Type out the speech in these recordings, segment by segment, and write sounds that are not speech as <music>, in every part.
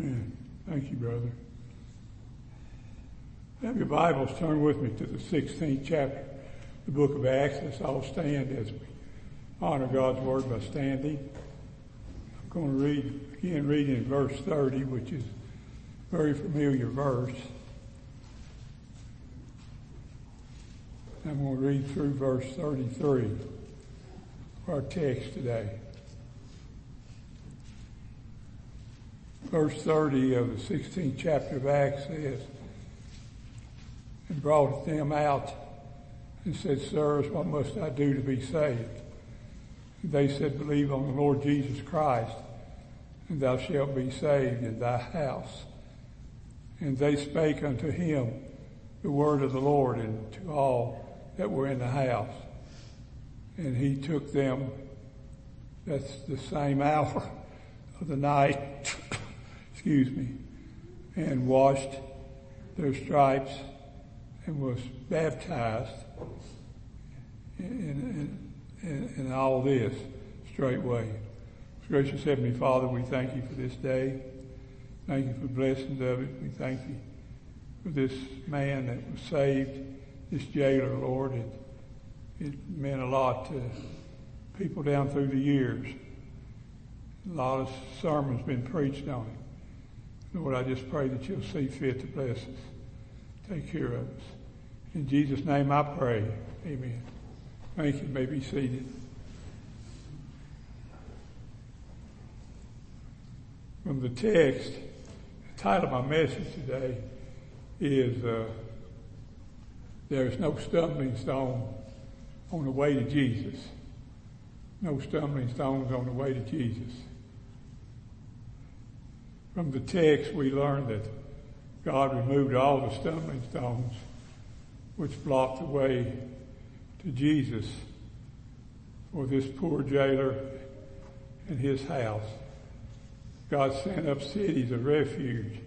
Amen. Thank you, brother. Have your Bibles turn with me to the 16th chapter, the book of Acts. Let's all stand as we honor God's word by standing. I'm going to read, begin reading in verse 30, which is a very familiar verse. I'm going to read through verse 33, our text today. Verse 30 of the 16th chapter of Acts says, and brought them out and said, Sirs, what must I do to be saved? And they said, Believe on the Lord Jesus Christ, and thou shalt be saved in thy house. And they spake unto him the word of the Lord and to all that were in the house. And he took them, that's the same hour of the night, excuse me, and washed their stripes and was baptized in, in, in, in all this straightway. Gracious Heavenly Father, we thank you for this day. Thank you for blessings of it. We thank you for this man that was saved, this jailer, Lord. It, it meant a lot to people down through the years. A lot of sermons been preached on him. Lord, I just pray that you'll see fit to bless us. Take care of us. In Jesus' name I pray. Amen. Thank you. may be seated. From the text, the title of my message today is uh, There's No Stumbling Stone on the Way to Jesus. No stumbling stones on the way to Jesus. From the text, we learn that God removed all the stumbling stones which blocked the way to Jesus for this poor jailer and his house. God sent up cities of refuge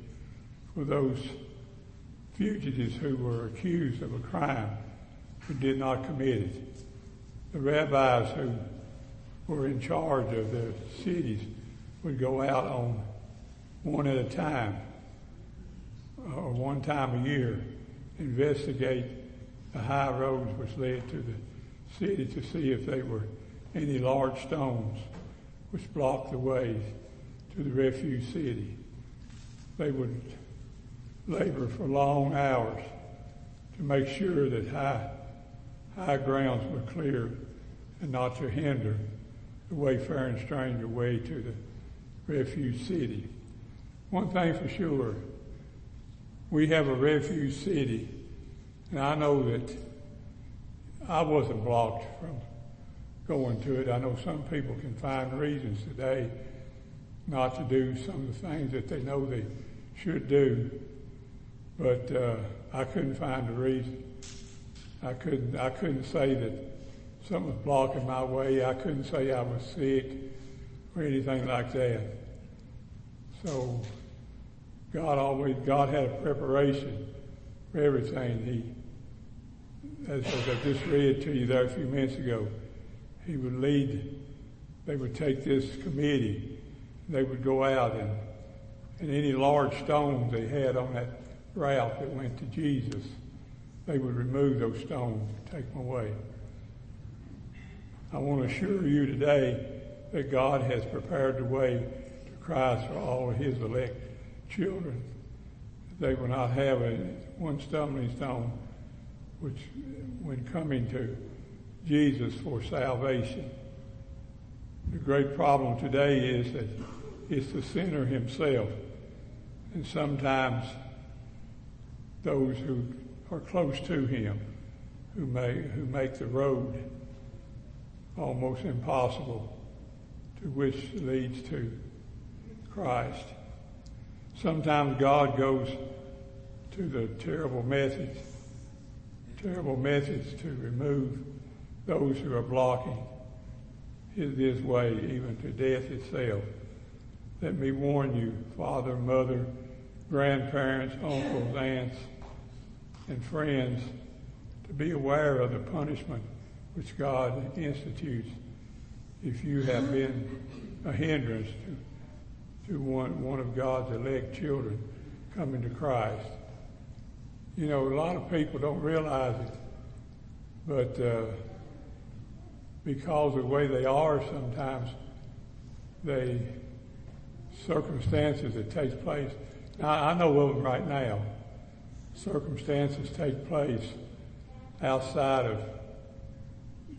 for those fugitives who were accused of a crime who did not commit it. The rabbis who were in charge of the cities would go out on one at a time uh, or one time a year investigate the high roads which led to the city to see if there were any large stones which blocked the way to the refuge city. They would labor for long hours to make sure that high, high grounds were clear and not to hinder the wayfaring stranger way to the refuge city. One thing for sure, we have a refuge city, and I know that I wasn't blocked from going to it. I know some people can find reasons today not to do some of the things that they know they should do, but uh, I couldn't find a reason. I couldn't. I couldn't say that something was blocking my way. I couldn't say I was sick or anything like that. So God always, God had a preparation for everything. He, as, I just read to you there a few minutes ago, he would lead, they would take this committee, they would go out and, and any large stones they had on that route that went to Jesus, they would remove those stones take them away. I want to assure you today that God has prepared the way Christ for all his elect children. They will not have a, one stumbling stone, which when coming to Jesus for salvation. The great problem today is that it's the sinner himself. And sometimes those who are close to him who make, who make the road almost impossible to which leads to Christ. Sometimes God goes to the terrible methods, terrible methods to remove those who are blocking his, his way, even to death itself. Let me warn you, father, mother, grandparents, uncles, aunts, and friends, to be aware of the punishment which God institutes if you have been a hindrance to to one, one of God's elect children coming to Christ. You know, a lot of people don't realize it, but uh, because of the way they are sometimes, they circumstances that takes place. Now, I know of them right now. Circumstances take place outside of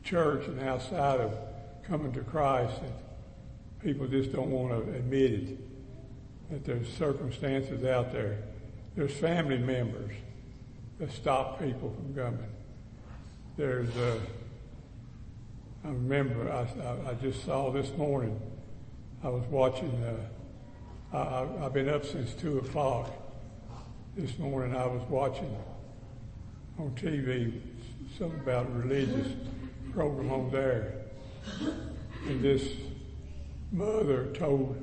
church and outside of coming to Christ that people just don't want to admit it. That there's circumstances out there. There's family members that stop people from coming. There's, uh, I remember, I, I, I, just saw this morning, I was watching, uh, I, I've been up since 2 o'clock. This morning I was watching on TV something about a religious program on there. And this mother told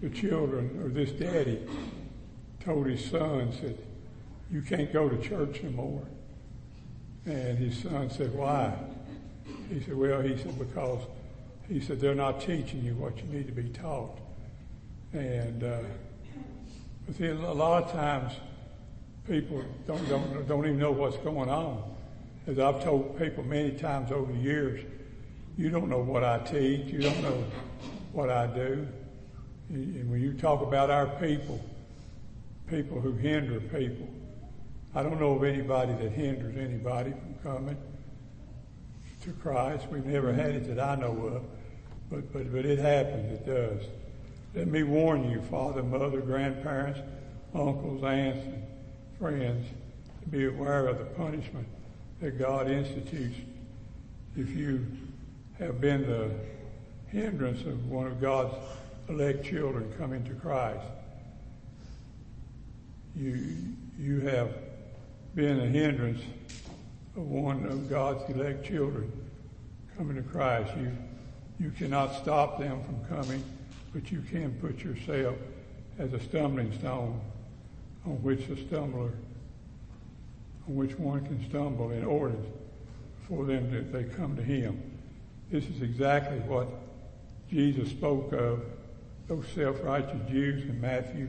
the children, or this daddy told his son, said, you can't go to church anymore. And his son said, why? He said, well, he said, because he said, they're not teaching you what you need to be taught. And, uh, but see, a lot of times people don't, don't, don't even know what's going on. As I've told people many times over the years, you don't know what I teach. You don't know what I do. And when you talk about our people, people who hinder people, I don't know of anybody that hinders anybody from coming to Christ. We've never had it that I know of, but, but, but it happens. It does. Let me warn you, father, mother, grandparents, uncles, aunts, and friends, to be aware of the punishment that God institutes if you have been the hindrance of one of God's elect children coming to Christ. You, you have been a hindrance of one of God's elect children coming to Christ. You, you cannot stop them from coming, but you can put yourself as a stumbling stone on which the stumbler on which one can stumble in order for them that they come to him. This is exactly what Jesus spoke of those self-righteous Jews in Matthew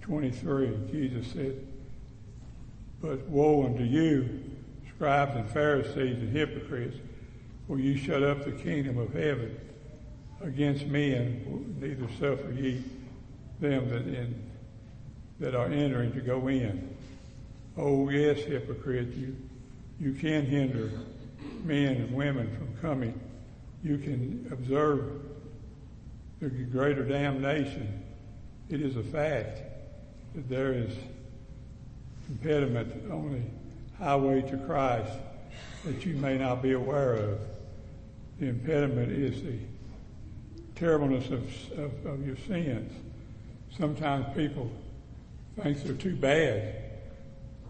23. Jesus said, But woe unto you, scribes and Pharisees and hypocrites, for you shut up the kingdom of heaven against men, neither suffer ye them that, in, that are entering to go in. Oh yes, hypocrite, you, you can hinder men and women from coming. You can observe the greater damnation. It is a fact that there is impediment on the highway to Christ that you may not be aware of. The impediment is the terribleness of, of, of your sins. Sometimes people think they're too bad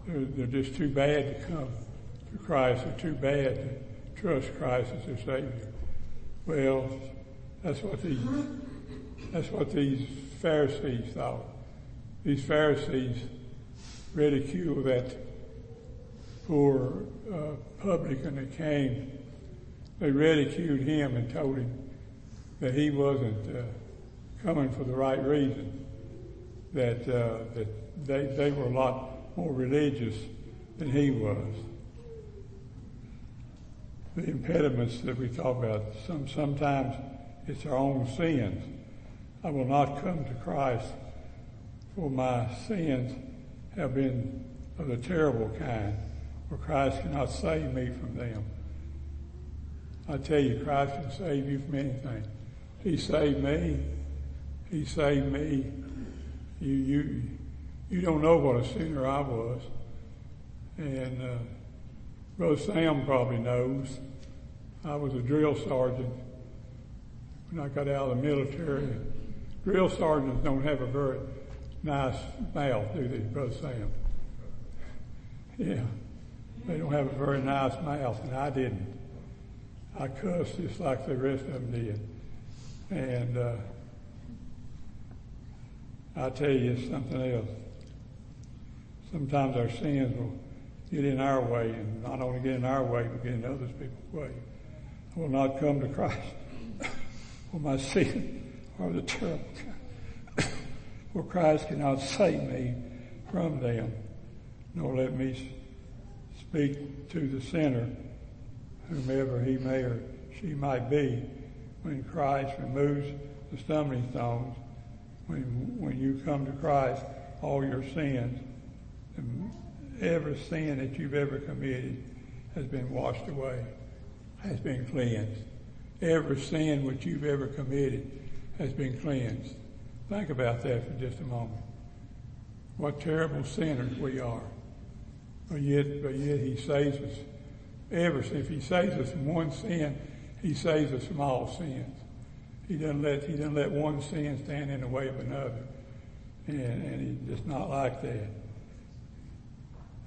they're, they're just too bad to come to Christ. They're too bad to trust Christ as their Savior. Well, that's what these, that's what these Pharisees thought. These Pharisees ridiculed that poor uh, publican that came. They ridiculed him and told him that he wasn't uh, coming for the right reason. That uh, that they they were a lot more religious than he was. The impediments that we talk about, some, sometimes it's our own sins. I will not come to Christ for my sins have been of the terrible kind, for Christ cannot save me from them. I tell you, Christ can save you from anything. He saved me. He saved me. You, you, you don't know what a sinner I was. And uh, Brother Sam probably knows. I was a drill sergeant when I got out of the military. Drill sergeants don't have a very nice mouth, do they, Brother Sam? Yeah. They don't have a very nice mouth, and I didn't. I cussed just like the rest of them did. And uh, I'll tell you something else sometimes our sins will get in our way and not only get in our way, but get in other people's way. I will not come to Christ <laughs> for my sin are the terrible for <coughs> Christ cannot save me from them, nor let me speak to the sinner, whomever he may or she might be, when Christ removes the stumbling stones, when, when you come to Christ, all your sins, every sin that you've ever committed has been washed away, has been cleansed. Every sin which you've ever committed has been cleansed. Think about that for just a moment. What terrible sinners we are. But yet, but yet he saves us. Ever, if he saves us from one sin, he saves us from all sins. He doesn't let, he doesn't let one sin stand in the way of another. And, and he's just not like that.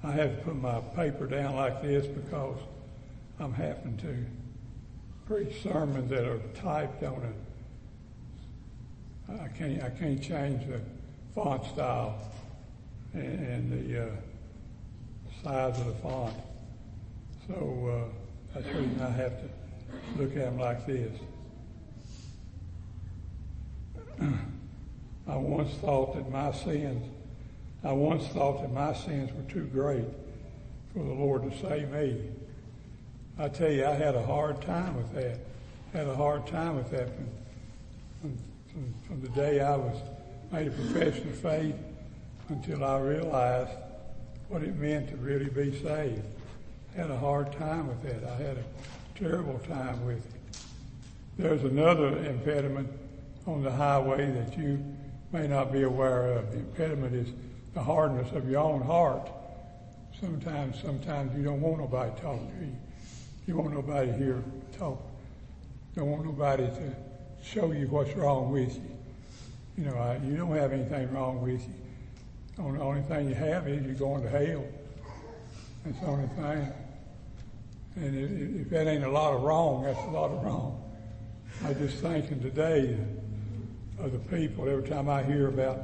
I have to put my paper down like this because I'm having to preach sermons that are typed on a. I can't I can't change the font style and, and the uh, size of the font. So uh, that's the reason I have to look at them like this. <clears throat> I once thought that my sins, I once thought that my sins were too great for the Lord to save me. I tell you, I had a hard time with that. Had a hard time with that from, from the day I was made a profession of faith until I realized what it meant to really be saved. Had a hard time with that. I had a terrible time with it. There's another impediment on the highway that you may not be aware of. The impediment is the hardness of your own heart. Sometimes, sometimes you don't want nobody to talk to you. You want nobody here to talk. Don't want nobody to show you what's wrong with you. You know, I, you don't have anything wrong with you. The only, only thing you have is you're going to hell. That's the only thing. And if, if that ain't a lot of wrong, that's a lot of wrong. I just thinking today of the people. Every time I hear about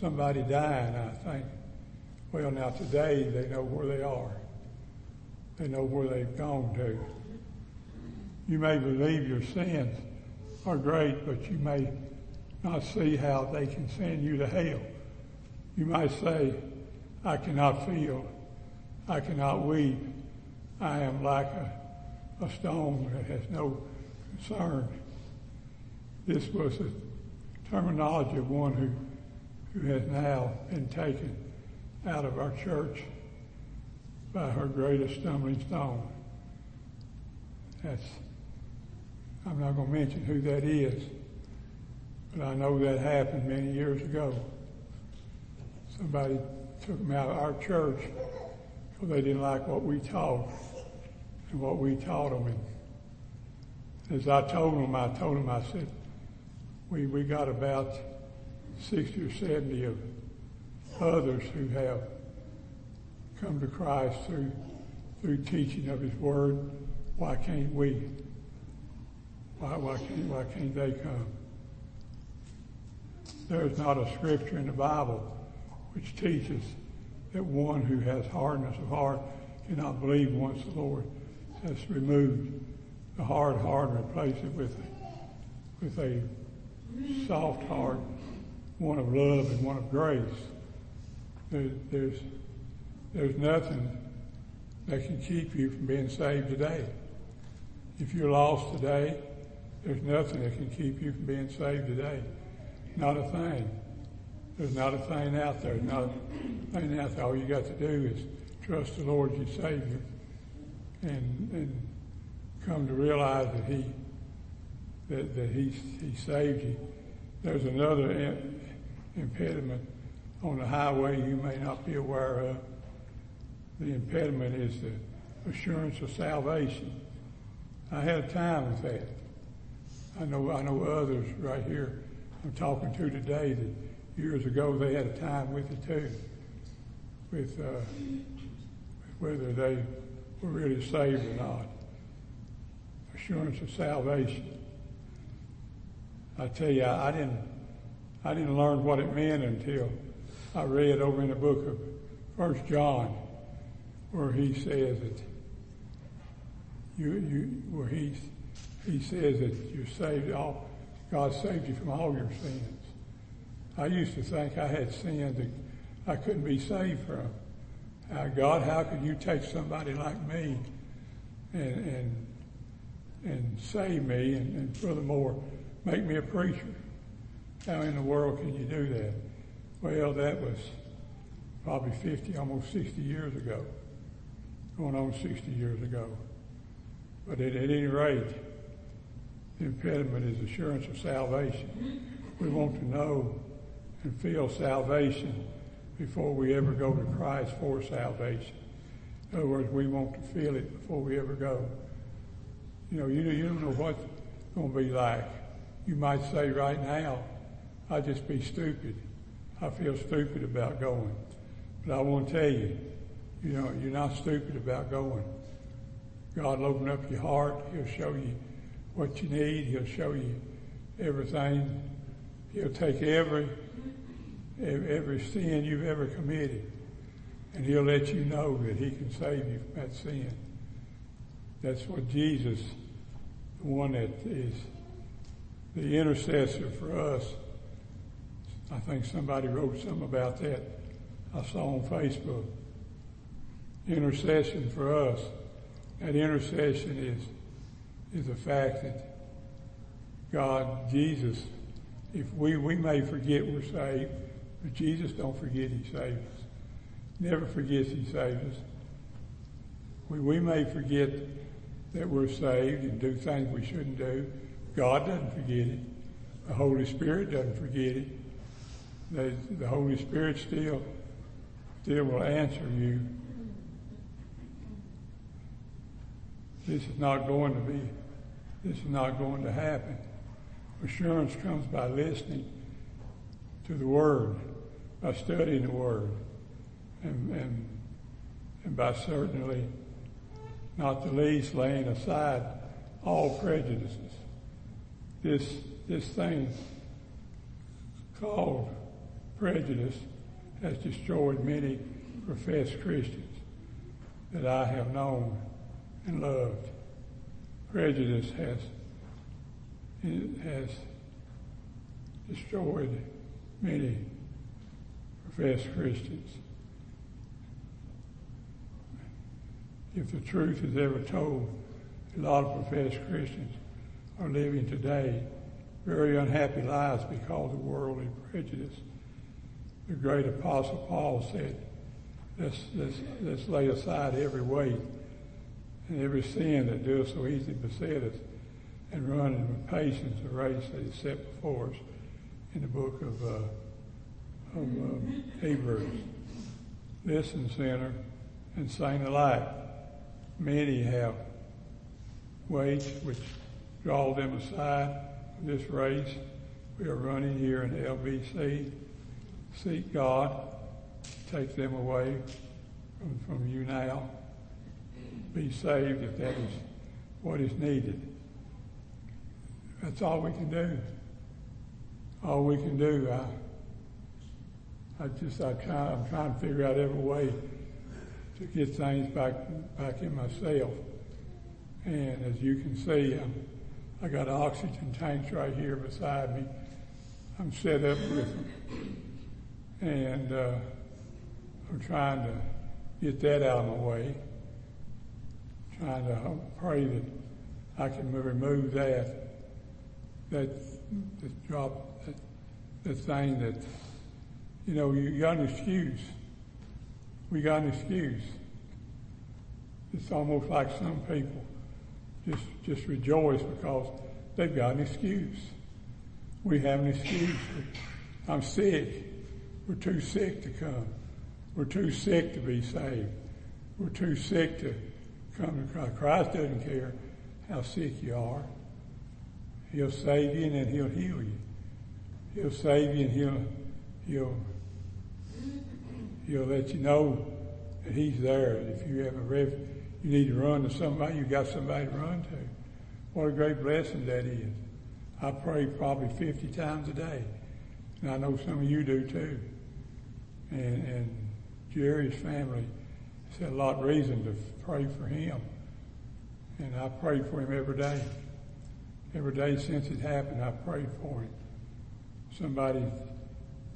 somebody dying, I think, well, now today they know where they are. They know where they've gone to. You may believe your sins are great, but you may not see how they can send you to hell. You might say, I cannot feel. I cannot weep. I am like a, a stone that has no concern. This was the terminology of one who, who has now been taken out of our church by her greatest stumbling stone. That's, I'm not going to mention who that is, but I know that happened many years ago. Somebody took them out of our church because they didn't like what we taught and what we taught them. And as I told them, I told them, I said, we, we got about 60 or 70 of others who have come to Christ through, through teaching of His Word. Why can't we? Why, why, can't, why can't they come? There is not a scripture in the Bible which teaches that one who has hardness of heart cannot believe once the Lord has removed the hard heart and replaced it with a, with a soft heart, one of love and one of grace. There, there's, there's nothing that can keep you from being saved today. If you're lost today, there's nothing that can keep you from being saved today. Not a thing. There's not a thing out there. Not a thing out there. All you got to do is trust the Lord your Savior and, and come to realize that He that, that he, he saved you. There's another impediment on the highway you may not be aware of. The impediment is the assurance of salvation. I had a time with that. I know I know others right here I'm talking to today that years ago they had a time with it too, with uh, whether they were really saved or not. Assurance of salvation. I tell you, I, I didn't, I didn't learn what it meant until I read over in the book of First John, where he says that you, you, where he, he says that you're saved all, God saved you from all your sins. I used to think I had sins that I couldn't be saved from. Uh, God, how could you take somebody like me and and and save me and, and furthermore make me a preacher? How in the world can you do that? Well, that was probably 50, almost 60 years ago, going on 60 years ago. But at, at any rate, the impediment is assurance of salvation. We want to know and feel salvation before we ever go to Christ for salvation. In other words, we want to feel it before we ever go. You know, you, you don't know what's going to be like. You might say right now, I'd just be stupid. I feel stupid about going. But I want to tell you, you know, you're not stupid about going. God will open up your heart. He'll show you what you need. He'll show you everything. He'll take every every sin you've ever committed, and He'll let you know that He can save you from that sin. That's what Jesus, the one that is the intercessor for us. I think somebody wrote something about that. I saw on Facebook. Intercession for us. That intercession is is the fact that God, Jesus, if we we may forget we're saved, but Jesus don't forget He saved us. Never forgets He saved us. We we may forget that we're saved and do things we shouldn't do. God doesn't forget it. The Holy Spirit doesn't forget it. The, the Holy Spirit still still will answer you. This is not going to be, this is not going to happen. Assurance comes by listening to the Word, by studying the Word, and, and, and by certainly, not the least, laying aside all prejudices. This, this thing called prejudice has destroyed many professed Christians that I have known and loved. Prejudice has has destroyed many professed Christians. If the truth is ever told, a lot of professed Christians are living today very unhappy lives because of worldly prejudice the great apostle Paul said, let's, let's, let's lay aside every weight and every sin that does so easily beset us and run with patience the race that is set before us in the book of, uh, of uh, Hebrews. Listen, sinner, and sing alike. Many have weights which draw them aside from this race. We are running here in LBC seek God, take them away from, from you now. Be saved if that is what is needed. That's all we can do. All we can do. I, I just, I try, I'm trying to figure out every way to get things back, back in myself. And as you can see, I'm, I got oxygen tanks right here beside me. I'm set up with them and uh, I'm trying to get that out of my way. Trying uh, to pray that I can remove that that, that drop that, that thing that you know you got an excuse. We got an excuse. It's almost like some people just just rejoice because they've got an excuse. We have an excuse. I'm sick. We're too sick to come. We're too sick to be saved. We're too sick to Christ. Doesn't care how sick you are. He'll save you and then he'll heal you. He'll save you and he'll he'll he'll let you know that he's there. If you have a ref, you need to run to somebody, you got somebody to run to. What a great blessing that is. I pray probably 50 times a day. And I know some of you do too and, and Jerry's family had a lot of reason to pray for him. And I pray for him every day. Every day since it happened, I prayed for him. Somebody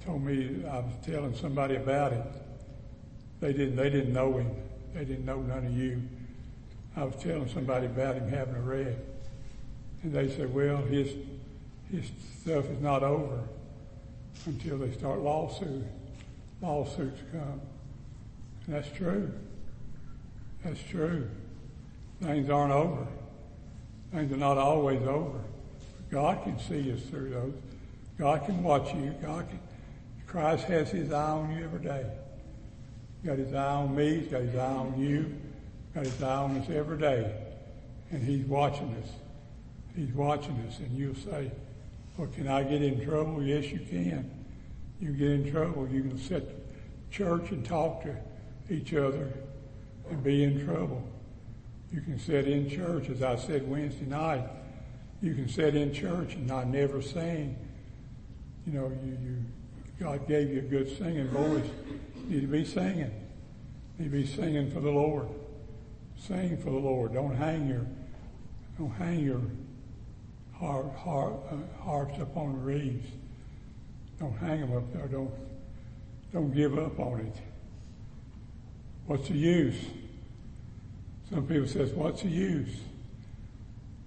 told me I was telling somebody about it. They didn't. They didn't know him. They didn't know none of you. I was telling somebody about him having a red, and they said, "Well, his his stuff is not over until they start lawsuits. Lawsuits come, and that's true. That's true. Things aren't over. Things are not always over. God can see us through those. God can watch you. God can. Christ has His eye on you every day. He's got His eye on me. He's got His eye on you. He's got His eye on us every day, and He's watching us. He's watching us, and you'll say, "Well, can I get in trouble?" Yes, you can. You get in trouble. You can sit church and talk to each other and be in trouble. You can sit in church, as I said Wednesday night. You can sit in church and not never sing. You know, you, you God gave you a good singing voice. You need to be singing. You need to be singing for the Lord. Sing for the Lord. Don't hang your don't hang your heart, heart, uh, hearts up on the reeds. Don't hang them up there. Don't don't give up on it. What's the use? Some people says, what's the use?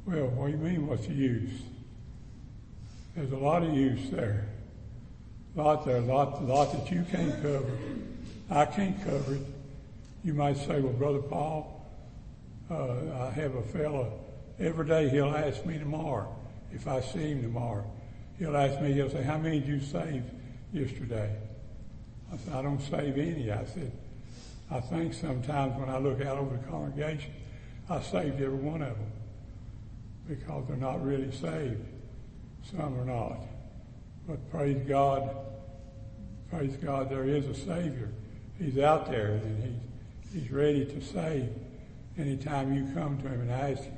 Well, what do you mean, what's the use? There's a lot of use there. A lot there, a lot, a lot that you can't cover. I can't cover it. You might say, well, Brother Paul, uh, I have a fellow, every day he'll ask me tomorrow, if I see him tomorrow, he'll ask me, he'll say, how many did you save yesterday? I said, I don't save any. I said, I think sometimes when I look out over the congregation, I saved every one of them because they're not really saved. Some are not. But praise God, praise God, there is a Savior. He's out there and he's, he's ready to save anytime you come to him and ask him.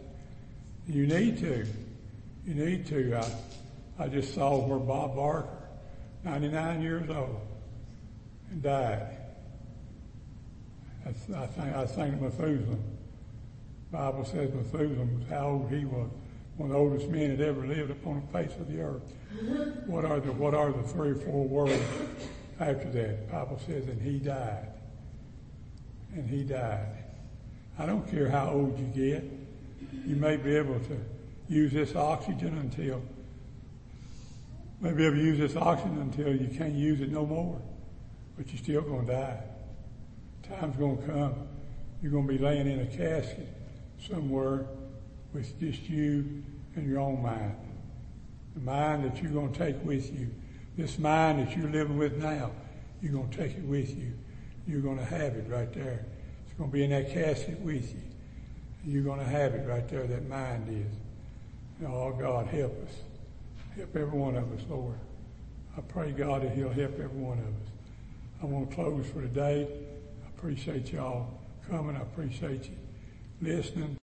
You need to. You need to. I, I just saw where Bob Barker, 99 years old, and died. I, think, I think Methuselah. The Bible says Methuselah was how old he was. One of the oldest men that ever lived upon the face of the earth. Mm-hmm. What are the, what are the three or four words after that? The Bible says, and he died. And he died. I don't care how old you get. You may be able to use this oxygen until, maybe able to use this oxygen until you can't use it no more. But you're still going to die. Time's going to come. You're going to be laying in a casket somewhere with just you and your own mind. The mind that you're going to take with you. This mind that you're living with now, you're going to take it with you. You're going to have it right there. It's going to be in that casket with you. You're going to have it right there, that mind is. And oh, God, help us. Help every one of us, Lord. I pray, God, that He'll help every one of us. I want to close for today appreciate y'all coming. I appreciate you listening.